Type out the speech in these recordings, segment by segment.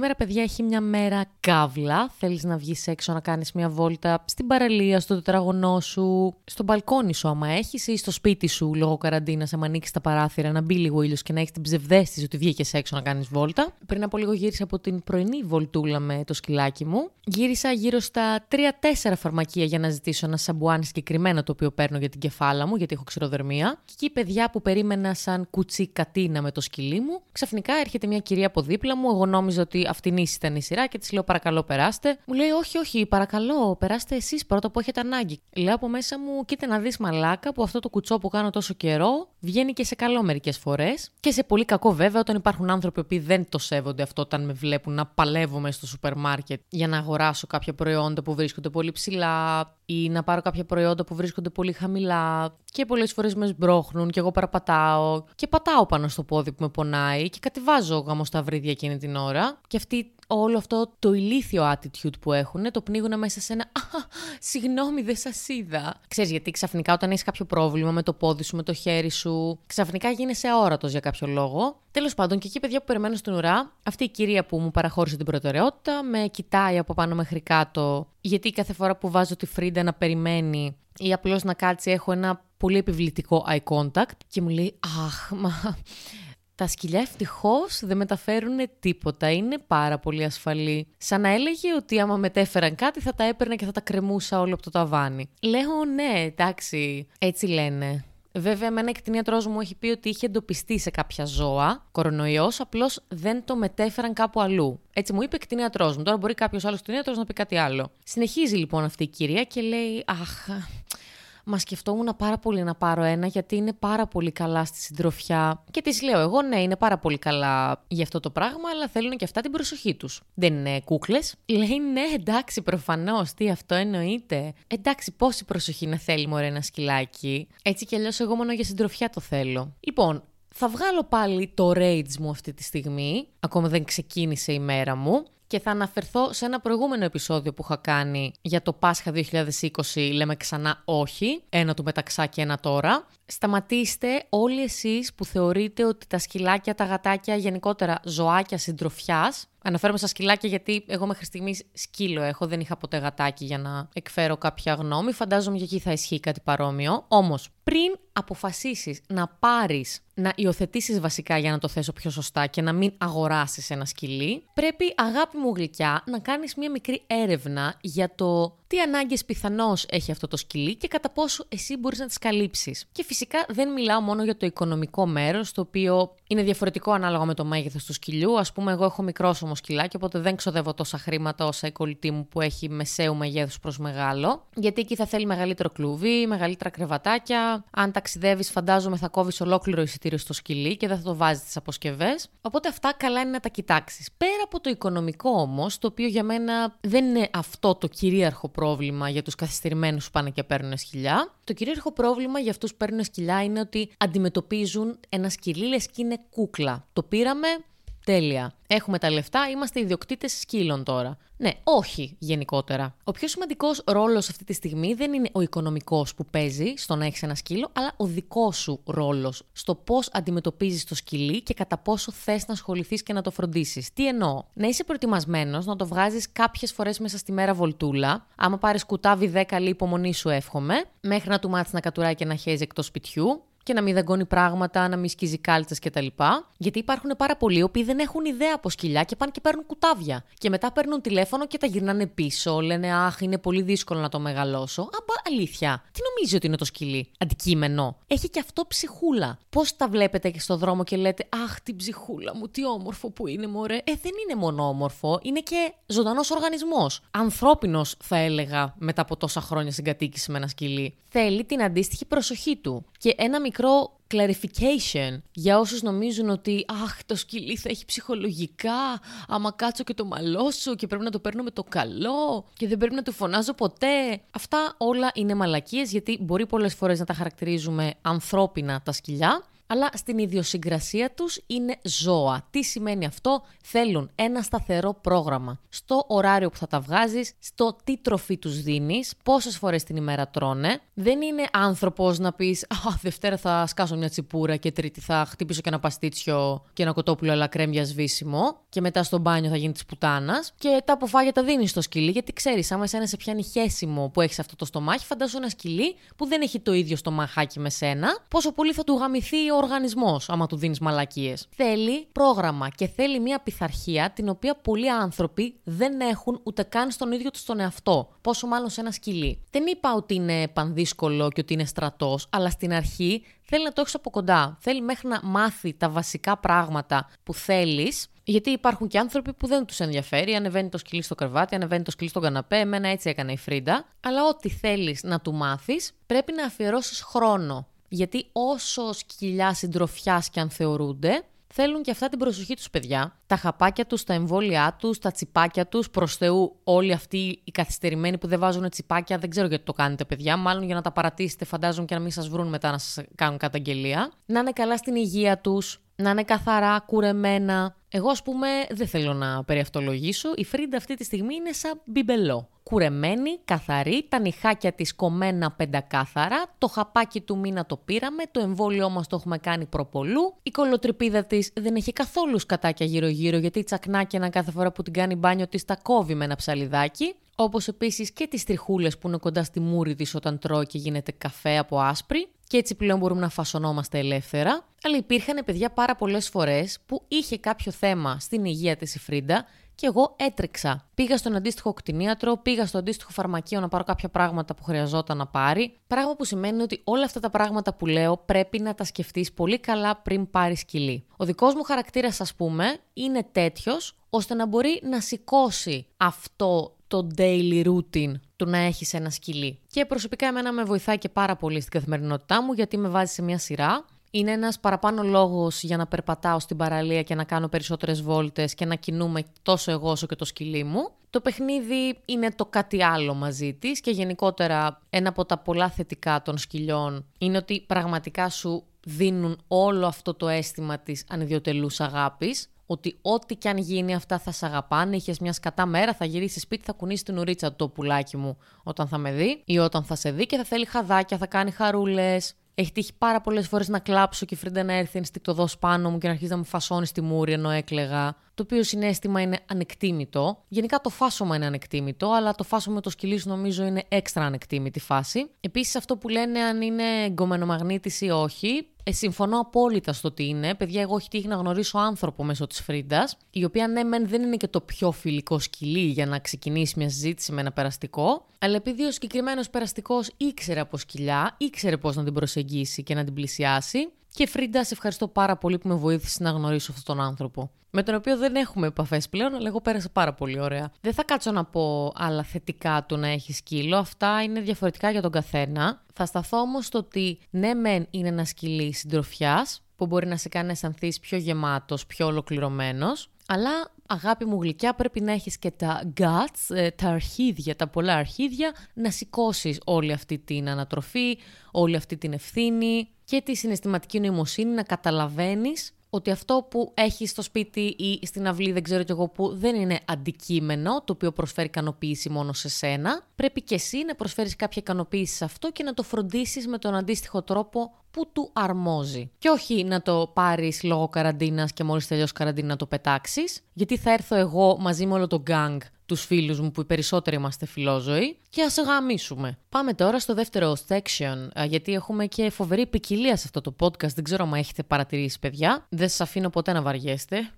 Σήμερα, παιδιά, έχει μια μέρα καύλα. Θέλεις να βγεις έξω να κάνεις μια βόλτα στην παραλία, στο τετραγωνό σου, στο μπαλκόνι σου, άμα έχεις, ή στο σπίτι σου λόγω καραντίνας, άμα ανοίξεις τα παράθυρα, να μπει λίγο ήλιος και να έχεις την ψευδέστηση ότι βγήκες έξω να κάνεις βόλτα. Πριν από λίγο γύρισα από την πρωινή βολτούλα με το σκυλάκι μου. Γύρισα γύρω στα 3-4 φαρμακεία για να ζητήσω ένα σαμπουάν συγκεκριμένο το οποίο παίρνω για την κεφάλα μου, γιατί έχω ξηροδερμία. Και εκεί, παιδιά που περίμενα σαν κουτσί κατίνα με το σκυλί μου, ξαφνικά έρχεται μια κυρία από δίπλα μου. Εγώ νόμιζα ότι αυτήν ήταν η σειρά και της λέω παρακαλώ περάστε. Μου λέει όχι, όχι, παρακαλώ, περάστε εσείς πρώτα που έχετε ανάγκη. Λέω από μέσα μου, κοίτα να δεις μαλάκα που αυτό το κουτσό που κάνω τόσο καιρό βγαίνει και σε καλό μερικές φορές. Και σε πολύ κακό βέβαια όταν υπάρχουν άνθρωποι που δεν το σέβονται αυτό όταν με βλέπουν να παλεύω μέσα στο σούπερ μάρκετ για να αγοράσω κάποια προϊόντα που βρίσκονται πολύ ψηλά ή να πάρω κάποια προϊόντα που βρίσκονται πολύ χαμηλά και πολλές φορές με σπρώχνουν και εγώ παραπατάω και πατάω πάνω στο πόδι που με πονάει και κατεβάζω γαμοσταυρίδια εκείνη την ώρα. Και αυτή όλο αυτό το ηλίθιο attitude που έχουν το πνίγουν μέσα σε ένα «Α, συγγνώμη, δεν σας είδα». Ξέρεις, γιατί ξαφνικά όταν έχεις κάποιο πρόβλημα με το πόδι σου, με το χέρι σου, ξαφνικά γίνεσαι αόρατος για κάποιο λόγο. Τέλος πάντων, και εκεί, παιδιά που περιμένω στην ουρά, αυτή η κυρία που μου παραχώρησε την προτεραιότητα με κοιτάει από πάνω μέχρι κάτω, γιατί κάθε φορά που βάζω τη Φρίντα να περιμένει ή απλώς να κάτσει, έχω ένα πολύ επιβλητικό eye contact και μου λέει Αχ, μα τα σκυλιά ευτυχώς δεν μεταφέρουν τίποτα. Είναι πάρα πολύ ασφαλή. Σαν να έλεγε ότι άμα μετέφεραν κάτι θα τα έπαιρνα και θα τα κρεμούσα όλο από το ταβάνι. Λέω ναι, εντάξει, έτσι λένε. Βέβαια, εμένα εκτινίατρό μου έχει πει ότι είχε εντοπιστεί σε κάποια ζώα κορονοϊός, απλώς δεν το μετέφεραν κάπου αλλού. Έτσι μου είπε εκτινίατρό μου. Τώρα μπορεί κάποιος άλλος κτηνίατρο να πει κάτι άλλο. Συνεχίζει λοιπόν αυτή η κυρία και λέει: Αχ, Μα σκεφτόμουν πάρα πολύ να πάρω ένα γιατί είναι πάρα πολύ καλά στη συντροφιά. Και της λέω εγώ, ναι, είναι πάρα πολύ καλά για αυτό το πράγμα, αλλά θέλουν και αυτά την προσοχή τους. Δεν είναι κούκλες. Λέει, ναι, εντάξει, προφανώς, τι αυτό εννοείται. Εντάξει, πόση προσοχή να θέλει μωρέ ένα σκυλάκι. Έτσι κι αλλιώς εγώ μόνο για συντροφιά το θέλω. Λοιπόν, θα βγάλω πάλι το rage μου αυτή τη στιγμή. Ακόμα δεν ξεκίνησε η μέρα μου και θα αναφερθώ σε ένα προηγούμενο επεισόδιο που είχα κάνει για το Πάσχα 2020, λέμε ξανά όχι, ένα του μεταξά και ένα τώρα. Σταματήστε όλοι εσείς που θεωρείτε ότι τα σκυλάκια, τα γατάκια, γενικότερα ζωάκια συντροφιάς, Αναφέρομαι στα σκυλάκια γιατί εγώ μέχρι στιγμής σκύλο έχω, δεν είχα ποτέ γατάκι για να εκφέρω κάποια γνώμη. Φαντάζομαι και εκεί θα ισχύει κάτι παρόμοιο. Όμως, πριν αποφασίσεις να πάρεις, να υιοθετήσεις βασικά για να το θέσω πιο σωστά και να μην αγοράσεις ένα σκυλί, πρέπει αγάπη μου γλυκιά να κάνεις μία μικρή έρευνα για το τι ανάγκες πιθανώς έχει αυτό το σκυλί και κατά πόσο εσύ μπορείς να τις καλύψεις. Και φυσικά δεν μιλάω μόνο για το οικονομικό μέρος, το οποίο είναι διαφορετικό ανάλογα με το μέγεθος του σκυλιού. Α πούμε, εγώ έχω μικρό όμω σκυλάκι, οπότε δεν ξοδεύω τόσα χρήματα όσα η κολλητή μου που έχει μεσαίου μεγέθους προς μεγάλο. Γιατί εκεί θα θέλει μεγαλύτερο κλουβί, μεγαλύτερα κρεβατάκια. Αν ταξιδεύεις, φαντάζομαι θα κόβεις ολόκληρο εισιτήριο στο σκυλί και δεν θα το βάζεις τις αποσκευές. Οπότε αυτά καλά είναι να τα κοιτάξεις. Πέρα από το οικονομικό όμως, το οποίο για μένα δεν είναι αυτό το κυρίαρχο πρόβλημα για τους καθυστερημένους που πάνε και παίρνουν σκυλιά. Το κυρίαρχο πρόβλημα για αυτούς που παίρνουν σκυλιά είναι ότι αντιμετωπίζουν ένα σκυλί λες και είναι κούκλα. Το πήραμε, Τέλεια. Έχουμε τα λεφτά, είμαστε ιδιοκτήτες σκύλων τώρα. Ναι, όχι γενικότερα. Ο πιο σημαντικός ρόλος αυτή τη στιγμή δεν είναι ο οικονομικός που παίζει στο να έχεις ένα σκύλο, αλλά ο δικός σου ρόλος στο πώς αντιμετωπίζεις το σκυλί και κατά πόσο θες να ασχοληθείς και να το φροντίσεις. Τι εννοώ, να είσαι προετοιμασμένος να το βγάζεις κάποιες φορές μέσα στη μέρα βολτούλα. Άμα πάρεις κουτάβι 10 καλή υπομονή σου, εύχομαι, μέχρι να του μάθεις να κατουράει και να χέζει εκτός σπιτιού και να μην δαγκώνει πράγματα, να μην σκίζει κάλτσες κτλ. Γιατί υπάρχουν πάρα πολλοί οι οποίοι δεν έχουν ιδέα από σκυλιά και πάνε και παίρνουν κουτάβια. Και μετά παίρνουν τηλέφωνο και τα γυρνάνε πίσω. Λένε Αχ, είναι πολύ δύσκολο να το μεγαλώσω. Αμπα, αλήθεια. Τι νομίζει ότι είναι το σκυλί; Αντικείμενο. Έχει και αυτό ψυχούλα. Πώς τα βλέπετε και στο δρόμο και λέτε Αχ, την ψυχούλα μου, τι όμορφο που είναι, μωρέ. Ε, δεν είναι μόνο όμορφο, είναι και ζωντανός οργανισμός. Ανθρώπινος, θα έλεγα, μετά από τόσα χρόνια συγκατοίκηση με ένα σκυλί. Θέλει την αντίστοιχη προσοχή του. Και ένα μικρό clarification για όσους νομίζουν ότι «Αχ, το σκυλί θα έχει ψυχολογικά, άμα κάτσω και το μαλώσω και πρέπει να το παίρνω με το καλό και δεν πρέπει να του φωνάζω ποτέ». Αυτά όλα είναι μαλακίες γιατί μπορεί πολλές φορές να τα χαρακτηρίζουμε ανθρώπινα τα σκυλιά, αλλά στην ιδιοσυγκρασία τους είναι ζώα. Τι σημαίνει αυτό; Θέλουν ένα σταθερό πρόγραμμα. Στο ωράριο που θα τα βγάζεις, στο τι τροφή τους δίνεις, πόσες φορές την ημέρα τρώνε. Δεν είναι άνθρωπος να πεις «Α, Δευτέρα θα σκάσω μια τσιπούρα και Τρίτη θα χτυπήσω και ένα παστίτσιο και ένα κοτόπουλο αλλά κρέμ σβήσιμο και μετά στο μπάνιο θα γίνει της πουτάνας. Και τα αποφάγια τα δίνεις στο σκυλί, γιατί ξέρεις, άμα εσένα σε πιάνει χέσιμο που έχεις αυτό το στομάχι, φαντάζομαι ένα σκυλί που δεν έχει το ίδιο στομαχάκι με σένα, πόσο πολύ θα του γαμηθεί ο οργανισμός άμα του δίνεις μαλακίες. Θέλει πρόγραμμα και θέλει μια πειθαρχία την οποία πολλοί άνθρωποι δεν έχουν ούτε καν στον ίδιο τους τον εαυτό. Πόσο μάλλον σε ένα σκυλί. Δεν είπα ότι είναι πανδύσκολο και ότι είναι στρατός, αλλά στην αρχή θέλει να το έχεις από κοντά. Θέλει μέχρι να μάθει τα βασικά πράγματα που θέλεις γιατί υπάρχουν και άνθρωποι που δεν τους ενδιαφέρει. Ανεβαίνει το σκυλί στο κρεβάτι, ανεβαίνει το σκυλί στον καναπέ. Εμένα έτσι έκανε η Φρίντα. Αλλά ό,τι θέλεις να του μάθεις, πρέπει να αφιερώσεις χρόνο. Γιατί όσο σκυλιά συντροφιάς και αν θεωρούνται, θέλουν και αυτά την προσοχή τους, παιδιά. Τα χαπάκια τους, τα εμβόλια τους, τα τσιπάκια τους. Προς Θεού, όλοι αυτοί οι καθυστερημένοι που δεν βάζουν τσιπάκια, δεν ξέρω γιατί το κάνετε, παιδιά. Μάλλον για να τα παρατήσετε, φαντάζομαι και να μην σας βρουν μετά να σας κάνουν καταγγελία. Να είναι καλά στην υγεία τους, να είναι καθαρά, κουρεμένα. Εγώ, ας πούμε, δεν θέλω να περιαυτολογήσω. Η Φρίντα αυτή τη στιγμή είναι σαν μπιμπελό. Κουρεμένη, καθαρή, τα νυχάκια της κομμένα πεντακάθαρα, το χαπάκι του μήνα το πήραμε, το εμβόλιο μας το έχουμε κάνει προ πολλού. Η κολοτρυπίδα της δεν έχει καθόλου σκατάκια γύρω-γύρω, γιατί τσακνάκι ένα κάθε φορά που την κάνει μπάνιο της τα κόβει με ένα ψαλιδάκι. Όπως επίσης και τις τριχούλες που είναι κοντά στη μούρη της όταν τρώει και γίνεται καφέ από άσπρη και έτσι πλέον μπορούμε να φασωνόμαστε ελεύθερα. Αλλά υπήρχαν παιδιά πάρα πολλές φορές που είχε κάποιο θέμα στην υγεία της η Φρίντα και εγώ έτρεξα. Πήγα στον αντίστοιχο κτηνίατρο, πήγα στο αντίστοιχο φαρμακείο να πάρω κάποια πράγματα που χρειαζόταν να πάρει. Πράγμα που σημαίνει ότι όλα αυτά τα πράγματα που λέω πρέπει να τα σκεφτείς πολύ καλά πριν πάρεις σκυλί. Ο δικός μου χαρακτήρας, ας πούμε, είναι τέτοιος ώστε να μπορεί να σηκώσει αυτό το daily routine του να έχεις ένα σκυλί. Και προσωπικά εμένα με βοηθάει και πάρα πολύ στην καθημερινότητά μου γιατί με βάζει σε μια σειρά. Είναι ένας παραπάνω λόγος για να περπατάω στην παραλία και να κάνω περισσότερες βόλτες και να κινούμε τόσο εγώ όσο και το σκυλί μου. Το παιχνίδι είναι το κάτι άλλο μαζί της και γενικότερα ένα από τα πολλά θετικά των σκυλιών είναι ότι πραγματικά σου δίνουν όλο αυτό το αίσθημα της ανιδιοτελούς αγάπης ότι ό,τι και αν γίνει αυτά θα σε αγαπάνε. Είχες μια σκατά μέρα, θα γυρίσεις σπίτι, θα κουνήσεις την ουρίτσα του το πουλάκι μου όταν θα με δει ή όταν θα σε δει και θα θέλει χαδάκια, θα κάνει χαρούλες. Έχει τύχει πάρα πολλές φορές να κλάψω και η Φρίντα να έρθει ενστικτοδό πάνω μου και να αρχίσει να μου φασώνει στη μούρη ενώ έκλεγα. Το οποίο συνέστημα είναι ανεκτήμητο. Γενικά το φάσομα είναι ανεκτήμητο, αλλά το φάσομα με το σκυλί σου νομίζω είναι έξτρα ανεκτίμητη φάση. Επίσης αυτό που λένε αν είναι γκομενομαγνήτης ή όχι, ε, συμφωνώ απόλυτα στο ότι είναι. Παιδιά, εγώ έχει τύχει να γνωρίσω άνθρωπο μέσω της Φρίντα, η οποία ναι, μεν δεν είναι και το πιο φιλικό σκυλί για να ξεκινήσει μια συζήτηση με ένα περαστικό, αλλά επειδή ο συγκεκριμένος περαστικός ήξερε από σκυλιά, ήξερε πώς να την προσεγγίσει και να την πλησιάσει, και Φρίντα, σε ευχαριστώ πάρα πολύ που με βοήθησε να γνωρίσω αυτόν τον άνθρωπο. Με τον οποίο δεν έχουμε επαφές πλέον, αλλά εγώ πέρασα πάρα πολύ ωραία. Δεν θα κάτσω να πω άλλα θετικά του να έχει σκύλο. Αυτά είναι διαφορετικά για τον καθένα. Θα σταθώ όμως στο ότι ναι, μεν είναι ένα σκυλί συντροφιάς, που μπορεί να σε κάνει να αισθανθείς πιο γεμάτος, πιο ολοκληρωμένος. Αλλά αγάπη μου γλυκιά πρέπει να έχεις και τα guts, ε, τα αρχίδια, τα πολλά αρχίδια, να σηκώσεις όλη αυτή την ανατροφή, όλη αυτή την ευθύνη και τη συναισθηματική νοημοσύνη να καταλαβαίνεις ότι αυτό που έχει στο σπίτι ή στην αυλή, δεν ξέρω κι εγώ που, δεν είναι αντικείμενο το οποίο προσφέρει ικανοποίηση μόνο σε σένα. Πρέπει και εσύ να προσφέρεις κάποια ικανοποίηση σε αυτό και να το φροντίσεις με τον αντίστοιχο τρόπο που του αρμόζει. Και όχι να το πάρεις λόγω καραντίνας και μόλις τελειώσει καραντίνα να το πετάξεις, γιατί θα έρθω εγώ μαζί με όλο το gang τους φίλους μου που οι περισσότεροι είμαστε φιλόζωοι και ας γαμίσουμε. Πάμε τώρα στο δεύτερο section, γιατί έχουμε και φοβερή ποικιλία σε αυτό το podcast. Δεν ξέρω αν έχετε παρατηρήσει, παιδιά. Δεν σας αφήνω ποτέ να βαριέστε.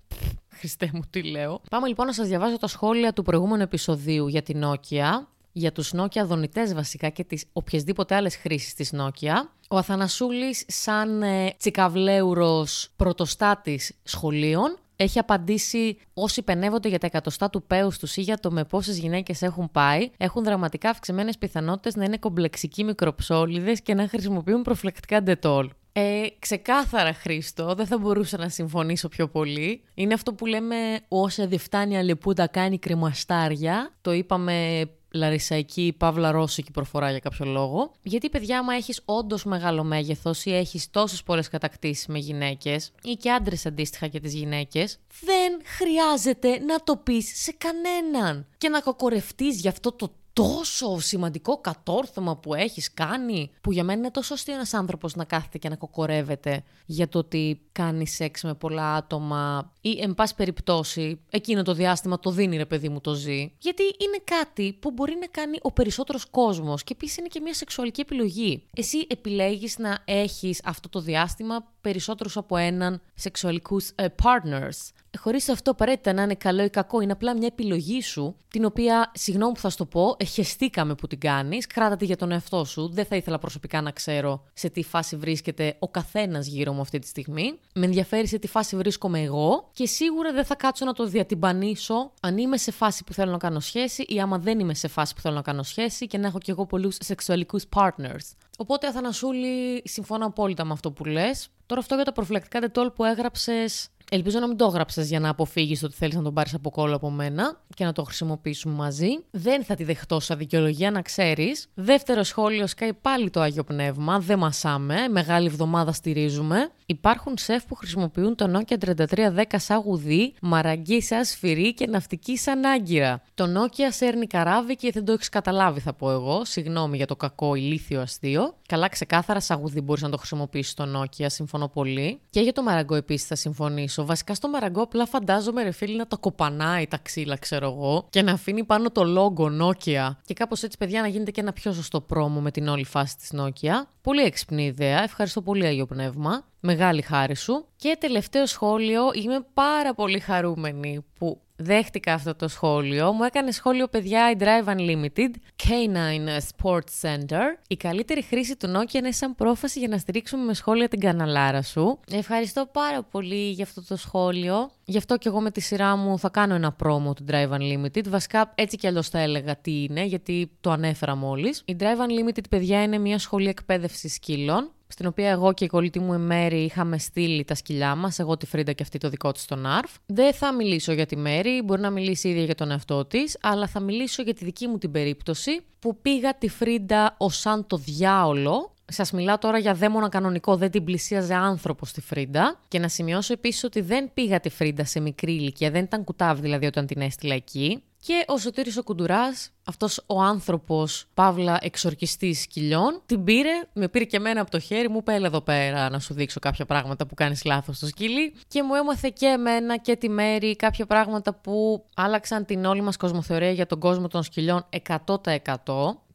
Χριστέ μου, τι λέω. Πάμε λοιπόν να σας διαβάζω τα σχόλια του προηγούμενου επεισοδίου για την Nokia για τους Nokia δονητές βασικά και τις οποιασδήποτε άλλες χρήσεις της Nokia. Ο Αθανασούλης σαν ε, τσικαβλέουρος πρωτοστάτης σχολείων έχει απαντήσει όσοι πενεύονται για τα εκατοστά του πέους τους ή για το με πόσες γυναίκες έχουν πάει, έχουν δραματικά αυξημένες πιθανότητες να είναι κομπλεξικοί μικροψόλιδες και να χρησιμοποιούν προφυλακτικά ντετόλ. Ε, ξεκάθαρα, Χρήστο, δεν θα μπορούσα να συμφωνήσω πιο πολύ. Είναι αυτό που λέμε όσα διεφτάνει αλεπούτα κάνει κρεμαστάρια. Το είπαμε λαρισαϊκή, παύλα ρώσικη προφορά για κάποιο λόγο. Γιατί, παιδιά, άμα έχεις όντως μεγάλο μέγεθος ή έχεις τόσες πολλές κατακτήσεις με γυναίκες ή και άντρες αντίστοιχα και τις γυναίκες, δεν χρειάζεται να το πεις σε κανέναν και να κοκορευτεί για αυτό το τόσο σημαντικό κατόρθωμα που έχεις κάνει, που για μένα είναι τόσο αστείο ένας άνθρωπος να κάθεται και να κοκορεύεται για το ότι κάνει σεξ με πολλά άτομα ή εν πάση περιπτώσει εκείνο το διάστημα το δίνει ρε παιδί μου το ζει. Γιατί είναι κάτι που μπορεί να κάνει ο περισσότερος κόσμος και επίσης είναι και μια σεξουαλική επιλογή. Εσύ επιλέγεις να έχεις αυτό το διάστημα περισσότερους από έναν σεξουαλικούς uh, partners. Χωρίς αυτό απαραίτητα να είναι καλό ή κακό, είναι απλά μια επιλογή σου, την οποία, συγγνώμη που θα σου το πω, εχεστήκαμε που την κάνεις, κράτα για τον εαυτό σου. Δεν θα ήθελα προσωπικά να ξέρω σε τι φάση βρίσκεται ο καθένας γύρω μου αυτή τη στιγμή. Με ενδιαφέρει σε τι φάση βρίσκομαι εγώ και σίγουρα δεν θα κάτσω να το διατυμπανίσω αν είμαι σε φάση που θέλω να κάνω σχέση ή άμα δεν είμαι σε φάση που θέλω να κάνω σχέση και να έχω κι εγώ πολλούς σεξουαλικούς partners. Οπότε, Αθανασούλη, συμφωνώ απόλυτα με αυτό που λες. Τώρα αυτό για τα προφυλακτικά τετόλ που έγραψες Ελπίζω να μην το έγραψες για να αποφύγεις ότι θέλεις να τον πάρεις από κόλλο από μένα και να το χρησιμοποιήσουμε μαζί. Δεν θα τη δεχτώ σαν δικαιολογία, να ξέρεις. Δεύτερο σχόλιο, σκάει πάλι το άγιο πνεύμα. Δεν μασάμε. Μεγάλη εβδομάδα στηρίζουμε. Υπάρχουν σεφ που χρησιμοποιούν το Nokia 3310 σαν γουδί, μαραγκή σαν σφυρί και ναυτική σαν άγκυρα. Το Nokia σέρνει καράβι και δεν το έχεις καταλάβει, θα πω εγώ. Συγγνώμη για το κακό ηλίθιο αστείο. Καλά, ξεκάθαρα σαν γουδί μπορείς να το χρησιμοποιήσεις το Nokia, συμφωνώ πολύ. Και για το μαραγκό επίσης θα συμφωνήσω. Βασικά στο μαραγκό απλά φαντάζομαι ρε φίλοι να το κοπανάει τα ξύλα, ξέρω εγώ, και να αφήνει πάνω το λόγο Nokia. Και κάπως έτσι, παιδιά, να γίνεται και ένα πιο σωστό πρόμο με την όλη φάση της Nokia. Πολύ έξυπνη ιδέα. Ευχαριστώ πολύ, Αγίο Πνεύμα. Μεγάλη χάρη σου. Και τελευταίο σχόλιο, είμαι πάρα πολύ χαρούμενη που δέχτηκα αυτό το σχόλιο. Μου έκανε σχόλιο παιδιά η Drive Unlimited, K9 Sports Center. Η καλύτερη χρήση του Nokia είναι σαν πρόφαση για να στηρίξουμε με σχόλια την καναλάρα σου. Ευχαριστώ πάρα πολύ για αυτό το σχόλιο. Γι' αυτό και εγώ με τη σειρά μου θα κάνω ένα πρόμο του Drive Unlimited. Βασικά έτσι κι αλλιώς θα έλεγα τι είναι, γιατί το ανέφερα μόλις. Η Drive Unlimited, παιδιά, είναι μια σχολή εκπαίδευση σκύλων στην οποία εγώ και η κολλήτη μου η Μέρη είχαμε στείλει τα σκυλιά μας, εγώ τη Φρίντα και αυτή το δικό της τον Αρφ. Δεν θα μιλήσω για τη Μέρη, μπορεί να μιλήσει ίδια για τον εαυτό της, αλλά θα μιλήσω για τη δική μου την περίπτωση που πήγα τη Φρίντα ως σαν το διάολο Σας μιλάω τώρα για δαίμονα κανονικό, δεν την πλησίαζε άνθρωπος στη Φρίντα. Και να σημειώσω επίσης ότι δεν πήγα τη Φρίντα σε μικρή ηλικία, δεν ήταν κουτάβι δηλαδή όταν την έστειλα εκεί. Και ο Σωτήρης ο Κουντουράς, αυτός ο άνθρωπος, παύλα εξορκιστής σκυλιών, την πήρε, με πήρε και εμένα από το χέρι μου, έλα εδώ πέρα να σου δείξω κάποια πράγματα που κάνεις λάθος στο σκυλί και μου έμαθε και εμένα και τη Μέρη κάποια πράγματα που άλλαξαν την όλη μας κοσμοθεωρία για τον κόσμο των σκυλιών 100%.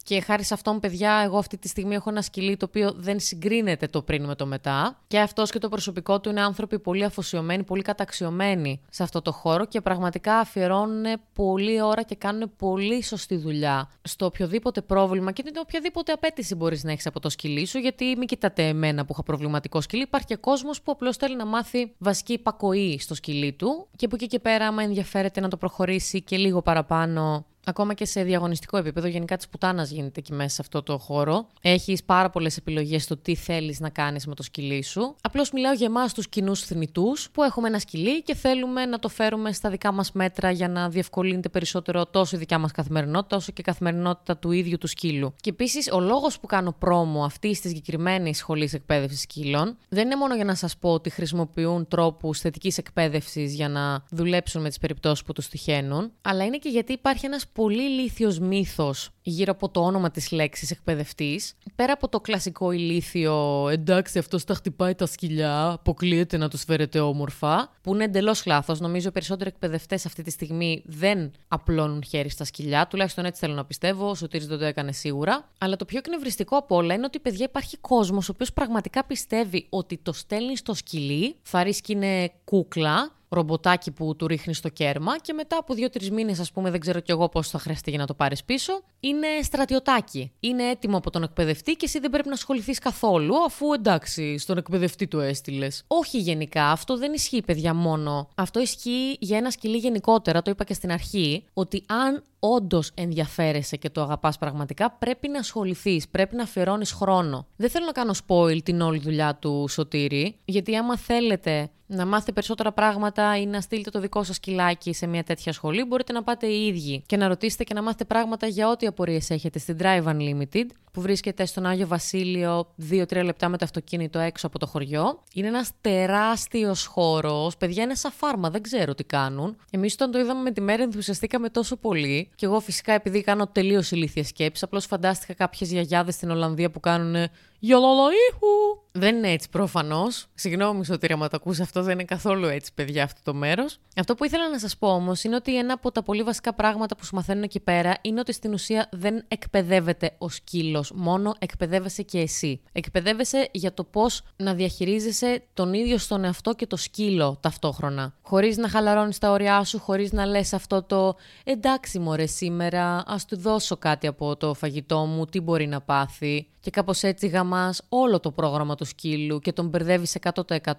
Και χάρη σε αυτόν, παιδιά, εγώ αυτή τη στιγμή έχω ένα σκυλί το οποίο δεν συγκρίνεται το πριν με το μετά. Και αυτός και το προσωπικό του είναι άνθρωποι πολύ αφοσιωμένοι, πολύ καταξιωμένοι σε αυτό το χώρο και πραγματικά αφιερώνουν πολλή ώρα και κάνουν πολύ σωστή δουλειά στο οποιοδήποτε πρόβλημα και την οποιαδήποτε απέτηση μπορείς να έχεις από το σκυλί σου. Γιατί μην κοιτάτε εμένα που είχα προβληματικό σκυλί. Υπάρχει και κόσμος που απλώς θέλει να μάθει βασική υπακοή στο σκυλί του και που εκεί και πέρα, άμα ενδιαφέρεται να το προχωρήσει και λίγο παραπάνω ακόμα και σε διαγωνιστικό επίπεδο, γενικά της πουτάνας γίνεται εκεί μέσα σε αυτό το χώρο. Έχεις πάρα πολλές επιλογές στο τι θέλεις να κάνεις με το σκυλί σου. Απλώς μιλάω για εμάς τους κοινούς θνητούς που έχουμε ένα σκυλί και θέλουμε να το φέρουμε στα δικά μας μέτρα για να διευκολύνεται περισσότερο τόσο η δικιά μας καθημερινότητα, όσο και η καθημερινότητα του ίδιου του σκύλου. Και επίσης, ο λόγος που κάνω πρόμο αυτή τη συγκεκριμένη σχολή εκπαίδευσης σκύλων δεν είναι μόνο για να σας πω ότι χρησιμοποιούν τρόπους θετικής εκπαίδευσης για να δουλέψουν με τις περιπτώσεις που τους τυχαίνουν, αλλά είναι και γιατί υπάρχει ένας πολύ ηλίθιος μύθος γύρω από το όνομα της λέξης εκπαιδευτής. Πέρα από το κλασικό ηλίθιο «εντάξει αυτός τα χτυπάει τα σκυλιά, αποκλείεται να τους φέρετε όμορφα», που είναι εντελώς λάθος. Νομίζω οι περισσότεροι εκπαιδευτές αυτή τη στιγμή δεν απλώνουν χέρι στα σκυλιά, τουλάχιστον έτσι θέλω να πιστεύω, ο Σωτήρης δεν το έκανε σίγουρα. Αλλά το πιο εκνευριστικό από όλα είναι ότι παιδιά υπάρχει κόσμος ο οποίος πραγματικά πιστεύει ότι το στέλνεις στο σκυλί, θα ρίσκει είναι κούκλα, ρομποτάκι που του ρίχνει στο κέρμα και μετά από δύο-τρεις μήνες, ας πούμε, δεν ξέρω κι εγώ πώς θα χρειαστεί για να το πάρεις πίσω, είναι στρατιωτάκι. Είναι έτοιμο από τον εκπαιδευτή και εσύ δεν πρέπει να ασχοληθείς καθόλου, αφού εντάξει, στον εκπαιδευτή το έστειλες. Όχι γενικά, αυτό δεν ισχύει, παιδιά, μόνο. Αυτό ισχύει για ένα σκυλί γενικότερα, το είπα και στην αρχή, ότι αν όντως ενδιαφέρεσαι και το αγαπάς πραγματικά, πρέπει να ασχοληθείς, πρέπει να αφιερώνεις χρόνο. Δεν θέλω να κάνω spoil την όλη δουλειά του Σωτήρη, γιατί άμα θέλετε να μάθετε περισσότερα πράγματα ή να στείλετε το δικό σας σκυλάκι σε μια τέτοια σχολή, μπορείτε να πάτε οι ίδιοι και να ρωτήσετε και να μάθετε πράγματα για ό,τι απορίες έχετε στην Drive Unlimited, που βρίσκεται στον Άγιο Βασίλειο 2-3 λεπτά με το αυτοκίνητο έξω από το χωριό. Είναι ένας τεράστιος χώρος. Παιδιά είναι σαν φάρμα, δεν ξέρω τι κάνουν. Εμείς όταν το είδαμε με τη μέρα ενθουσιαστήκαμε τόσο πολύ. Και εγώ φυσικά επειδή κάνω τελείως ηλίθιες σκέψεις, απλώς φαντάστηκα κάποιες γιαγιάδες στην Ολλανδία που κάνουν Γιολολοήχου! Δεν είναι έτσι προφανώς. Συγγνώμη, ότι άμα το ακούσει αυτό, δεν είναι καθόλου έτσι, παιδιά, αυτό το μέρος. Αυτό που ήθελα να σας πω όμως είναι ότι ένα από τα πολύ βασικά πράγματα που σου μαθαίνουν εκεί πέρα είναι ότι στην ουσία δεν εκπαιδεύεται ο σκύλος, μόνο εκπαιδεύεσαι και εσύ. Εκπαιδεύεσαι για το πώς να διαχειρίζεσαι τον ίδιο στον εαυτό και το σκύλο ταυτόχρονα. Χωρίς να χαλαρώνεις τα όρια σου, χωρίς να λες αυτό το εντάξει, μωρέ, σήμερα ας του δώσω κάτι από το φαγητό μου, τι μπορεί να πάθει και κάπως έτσι γαμάς όλο το πρόγραμμα του σκύλου και τον μπερδεύεις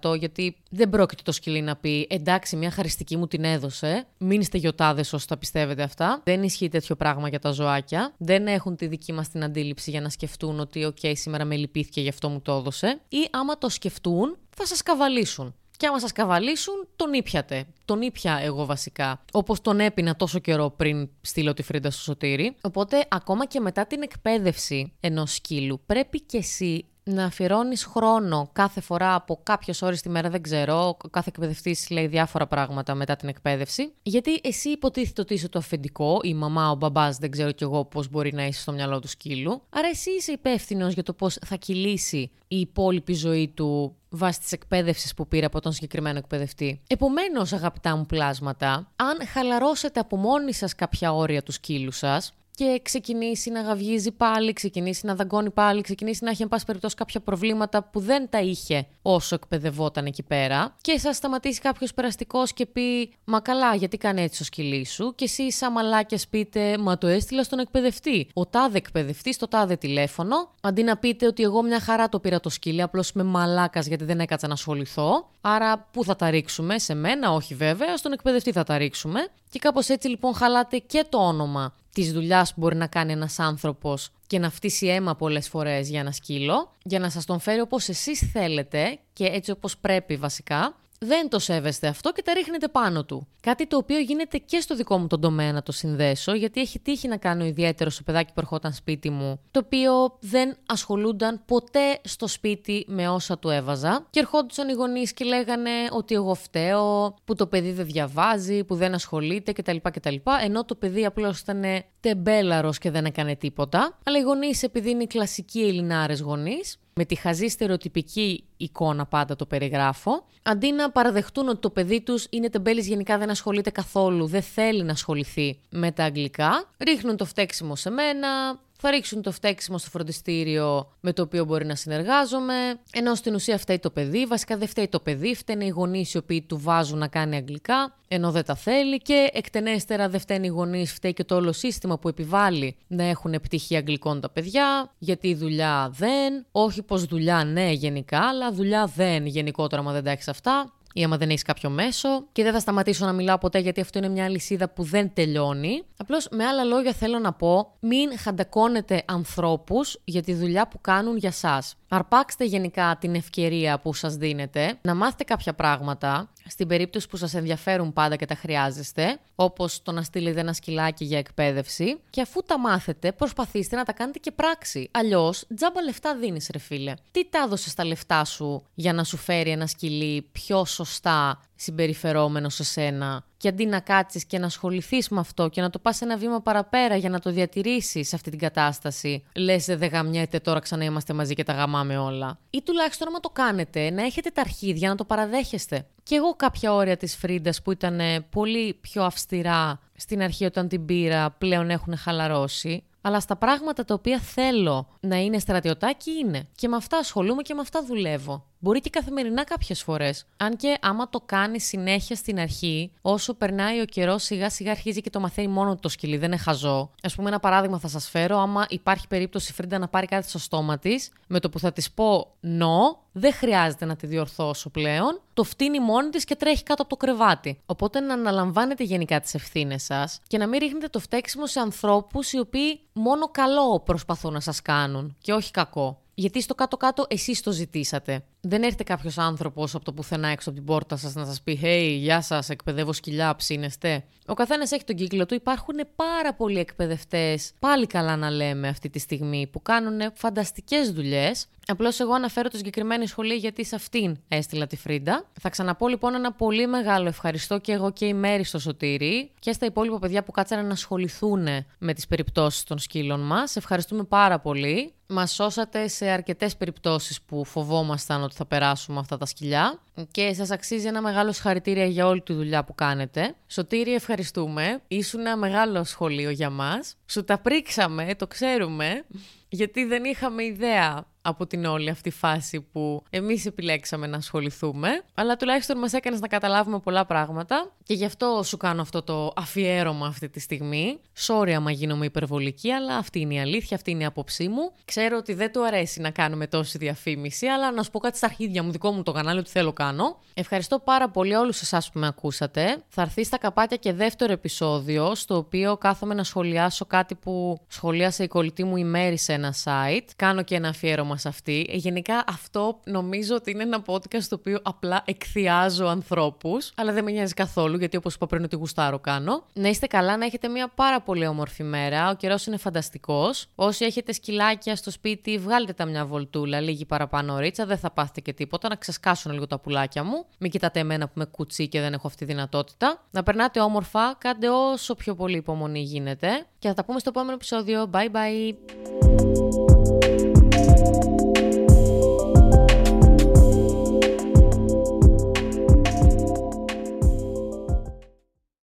100% γιατί δεν πρόκειται το σκυλί να πει Εντάξει, μια χαριστική μου την έδωσε. Μην είστε γιοτάδες όσο τα πιστεύετε αυτά. Δεν ισχύει τέτοιο πράγμα για τα ζωάκια. Δεν έχουν τη δική μας την αντίληψη για να σκεφτούν ότι, OK, σήμερα με λυπήθηκε γι' αυτό μου το έδωσε. Ή άμα το σκεφτούν, θα σας καβαλήσουν. Και άμα σας καβαλήσουν, τον ήπιατε. Τον ήπια εγώ βασικά. Όπως τον έπινα τόσο καιρό πριν στείλω τη φρίντα στο σωτήρι. Οπότε, ακόμα και μετά την εκπαίδευση ενός σκύλου, πρέπει και εσύ να αφιερώνεις χρόνο κάθε φορά από κάποιε ώρε τη μέρα, δεν ξέρω. Ο κάθε εκπαιδευτής λέει διάφορα πράγματα μετά την εκπαίδευση. Γιατί εσύ υποτίθεται ότι είσαι το αφεντικό, η μαμά, ο μπαμπάς, δεν ξέρω κι εγώ πώς μπορεί να είσαι στο μυαλό του σκύλου. Άρα εσύ είσαι υπεύθυνος για το πώς θα κυλήσει η υπόλοιπη ζωή του βάσει της εκπαίδευσης που πήρε από τον συγκεκριμένο εκπαιδευτή. Επομένως, αγαπητά μου πλάσματα, αν χαλαρώσετε από μόνοι σας κάποια όρια του σκύλου σας, και ξεκινήσει να γαυγίζει πάλι, ξεκινήσει να δαγκώνει πάλι, ξεκινήσει να έχει εν πάση περιπτώσει κάποια προβλήματα που δεν τα είχε όσο εκπαιδευόταν εκεί πέρα και σα σταματήσει κάποιος περαστικός και πει Μα καλά, γιατί κάνει έτσι το σκυλί σου, και εσεί σαν μαλάκιας πείτε Μα το έστειλα στον εκπαιδευτή. Ο τάδε εκπαιδευτής στο τάδε τηλέφωνο, αντί να πείτε ότι εγώ μια χαρά το πήρα το σκυλί, απλώς είμαι μαλάκας γιατί δεν έκατσα να ασχοληθώ. Άρα, πού θα τα ρίξουμε, σε μένα, όχι βέβαια, στον εκπαιδευτή θα τα ρίξουμε. Και κάπως έτσι λοιπόν χαλάτε και το όνομα της δουλειάς που μπορεί να κάνει ένας άνθρωπος και να φτύσει αίμα πολλές φορές για ένα σκύλο, για να σας τον φέρει όπως εσείς θέλετε και έτσι όπως πρέπει βασικά δεν το σέβεστε αυτό και τα ρίχνετε πάνω του. Κάτι το οποίο γίνεται και στο δικό μου τον τομέα να το συνδέσω, γιατί έχει τύχει να κάνω ιδιαίτερο στο παιδάκι που ερχόταν σπίτι μου, το οποίο δεν ασχολούνταν ποτέ στο σπίτι με όσα του έβαζα. Και ερχόντουσαν οι γονείς και λέγανε ότι εγώ φταίω, που το παιδί δεν διαβάζει, που δεν ασχολείται κτλ. κτλ ενώ το παιδί απλώς ήταν τεμπέλαρος και δεν έκανε τίποτα. Αλλά οι γονείς, επειδή είναι οι κλασικοί Ελληνάρες γονείς, με τη χαζή στερεοτυπική εικόνα πάντα το περιγράφω, αντί να παραδεχτούν ότι το παιδί τους είναι τεμπέλης γενικά δεν ασχολείται καθόλου, δεν θέλει να ασχοληθεί με τα αγγλικά, ρίχνουν το φταίξιμο σε μένα, θα ρίξουν το φταίξιμο στο φροντιστήριο με το οποίο μπορεί να συνεργάζομαι, ενώ στην ουσία φταίει το παιδί. Βασικά δεν φταίει το παιδί, φταίνε οι γονείς οι οποίοι του βάζουν να κάνει αγγλικά, ενώ δεν τα θέλει. Και εκτενέστερα δεν φταίνουν οι γονείς, φταίει και το όλο σύστημα που επιβάλλει να έχουν πτυχία αγγλικών τα παιδιά, γιατί η δουλειά δεν. Όχι πως δουλειά ναι γενικά, αλλά δουλειά δεν γενικότερα, μα δεν τα έχεις αυτά ή άμα δεν έχεις κάποιο μέσο. Και δεν θα σταματήσω να μιλάω ποτέ γιατί αυτό είναι μια λυσίδα που δεν τελειώνει. Απλώς με άλλα λόγια θέλω να πω, μην χαντακώνετε ανθρώπους για τη δουλειά που κάνουν για σας. Αρπάξτε γενικά την ευκαιρία που σας δίνετε, να μάθετε κάποια πράγματα, στην περίπτωση που σας ενδιαφέρουν πάντα και τα χρειάζεστε, όπως το να στείλετε ένα σκυλάκι για εκπαίδευση, και αφού τα μάθετε, προσπαθήστε να τα κάνετε και πράξη. Αλλιώς, τζάμπα λεφτά δίνεις ρε φίλε. Τι τα έδωσες τα λεφτά σου για να σου φέρει ένα σκυλί πιο σωστά συμπεριφερόμενο σε σένα; Και αντί να κάτσεις και να ασχοληθείς με αυτό και να το πας ένα βήμα παραπέρα για να το διατηρήσεις αυτή την κατάσταση, λες δεν γαμιέται τώρα ξανά είμαστε μαζί και τα γαμάμε όλα. Ή τουλάχιστον άμα το κάνετε, να έχετε τα αρχίδια να το παραδέχεστε. Και εγώ κάποια όρια της Φρίντας που ήταν πολύ πιο αυστηρά στην αρχή όταν την πήρα πλέον έχουν χαλαρώσει. Αλλά στα πράγματα τα οποία θέλω να είναι στρατιωτάκι είναι. Και με αυτά ασχολούμαι και με αυτά δουλεύω. Μπορεί και καθημερινά κάποιες φορές. Αν και άμα το κάνει συνέχεια στην αρχή, όσο περνάει ο καιρός, σιγά σιγά αρχίζει και το μαθαίνει μόνο το σκυλί. Δεν είναι χαζό. Α πούμε, ένα παράδειγμα θα σας φέρω. Άμα υπάρχει περίπτωση η Φρίντα να πάρει κάτι στο στόμα της, με το που θα της πω no, δεν χρειάζεται να τη διορθώσω πλέον. Το φτύνει μόνη της και τρέχει κάτω από το κρεβάτι. Οπότε να αναλαμβάνετε γενικά τις ευθύνες σας και να μην ρίχνετε το φταίξιμο σε ανθρώπους οι οποίοι μόνο καλό προσπαθούν να σας κάνουν και όχι κακό. Γιατί στο κάτω-κάτω εσείς το ζητήσατε. Δεν έρχεται κάποιος άνθρωπος από το πουθενά έξω από την πόρτα σας να σας πει: Hey, γεια σας, εκπαιδεύω σκυλιά, ψήνεστε. Ο καθένας έχει τον κύκλο του. Υπάρχουν πάρα πολλοί εκπαιδευτές, πάλι καλά να λέμε αυτή τη στιγμή, που κάνουν φανταστικές δουλειές. Απλώς εγώ αναφέρω τη συγκεκριμένη σχολή γιατί σε αυτήν έστειλα τη Φρίντα. Θα ξαναπώ λοιπόν ένα πολύ μεγάλο ευχαριστώ και εγώ και η Μέρη στο Σωτήρι και στα υπόλοιπα παιδιά που κάτσανε να ασχοληθούν με τις περιπτώσεις των σκύλων μας. Ευχαριστούμε πάρα πολύ. Μας σώσατε σε αρκετές περιπτώσεις που φοβόμασταν ότι θα περάσουμε αυτά τα σκυλιά και σας αξίζει ένα μεγάλο συγχαρητήρια για όλη τη δουλειά που κάνετε. Σωτήρι, ευχαριστούμε. Ήσουν ένα μεγάλο σχολείο για μας. Σου τα πρίξαμε, το ξέρουμε, γιατί δεν είχαμε ιδέα από την όλη αυτή φάση που εμείς επιλέξαμε να ασχοληθούμε, αλλά τουλάχιστον μας έκανες να καταλάβουμε πολλά πράγματα και γι' αυτό σου κάνω αυτό το αφιέρωμα αυτή τη στιγμή. Sorry άμα γίνομαι υπερβολική, αλλά αυτή είναι η αλήθεια, αυτή είναι η άποψή μου. Ξέρω ότι δεν του αρέσει να κάνουμε τόση διαφήμιση, αλλά να σου πω κάτι στα αρχίδια μου, δικό μου το κανάλι, ότι θέλω κάνω. Ευχαριστώ πάρα πολύ όλους εσάς που με ακούσατε. Θα έρθει στα καπάτια και δεύτερο επεισόδιο, στο οποίο κάθομαι να σχολιάσω κάτι που σχολίασε η κολλητή μου η Μέρη σε ένα site. Κάνω και ένα αφιέρωμα σε αυτή. Ε, γενικά αυτό νομίζω ότι είναι ένα podcast το οποίο απλά εκθιάζω ανθρώπους, αλλά δεν με νοιάζει καθόλου γιατί όπως είπα πριν ότι γουστάρω κάνω. Να είστε καλά, να έχετε μια πάρα πολύ όμορφη μέρα. Ο καιρός είναι φανταστικός. Όσοι έχετε σκυλάκια στο σπίτι, βγάλτε τα μια βολτούλα, λίγη παραπάνω ρίτσα, δεν θα πάθετε και τίποτα, να ξεσκάσουν λίγο τα πουλάκια μου. Μην κοιτάτε εμένα που είμαι κουτσί και δεν έχω αυτή τη δυνατότητα. Να περνάτε όμορφα, κάντε όσο πιο πολύ υπομονή γίνεται και θα τα πούμε στο επόμενο επεισόδιο. Bye bye!